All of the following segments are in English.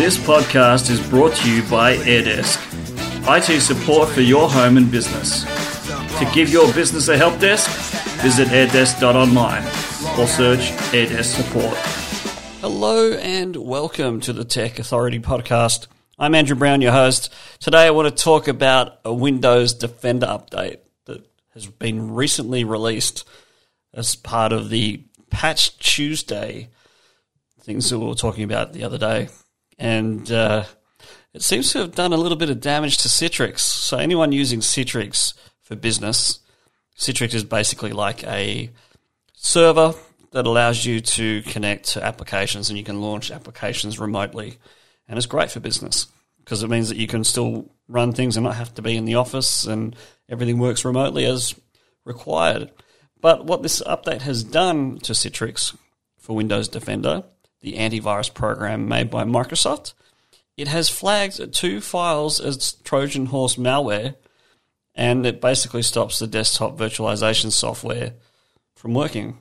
This podcast is brought to you by AirDesk, IT support for your home and business. To give your business a help desk, visit airdesk.online or search AirDesk support. Hello and welcome to the Tech Authority podcast. I'm Andrew Brown, your host. Today I want to talk about a Windows Defender update that has been recently released as part of the Patch Tuesday things that we were talking about the other day. And uh, it seems to have done a little bit of damage to Citrix. So, anyone using Citrix for business, Citrix is basically like a server that allows you to connect to applications and you can launch applications remotely. And it's great for business because it means that you can still run things and not have to be in the office and everything works remotely as required. But what this update has done to Citrix for Windows Defender the antivirus program made by Microsoft. It has flagged two files as Trojan horse malware, and it basically stops the desktop virtualization software from working.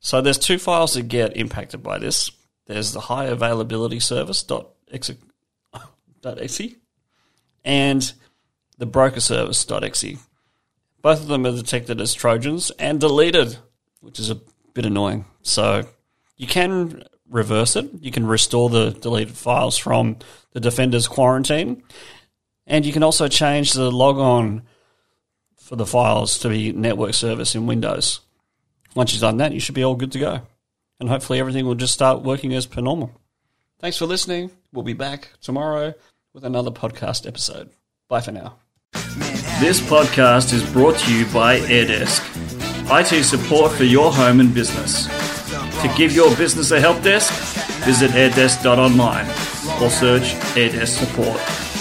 So there's two files that get impacted by this. There's the high availability service.exe and the broker service.exe. Both of them are detected as Trojans and deleted, which is a bit annoying. So you can reverse it. You can restore the deleted files from the Defender's quarantine. And you can also change the logon for the files to be network service in Windows. Once you've done that, you should be all good to go. And hopefully everything will just start working as per normal. Thanks for listening. We'll be back tomorrow with another podcast episode. Bye for now. This podcast is brought to you by AirDesk, IT support for your home and business. To give your business a help desk, visit airdesk.online or search AirDesk support.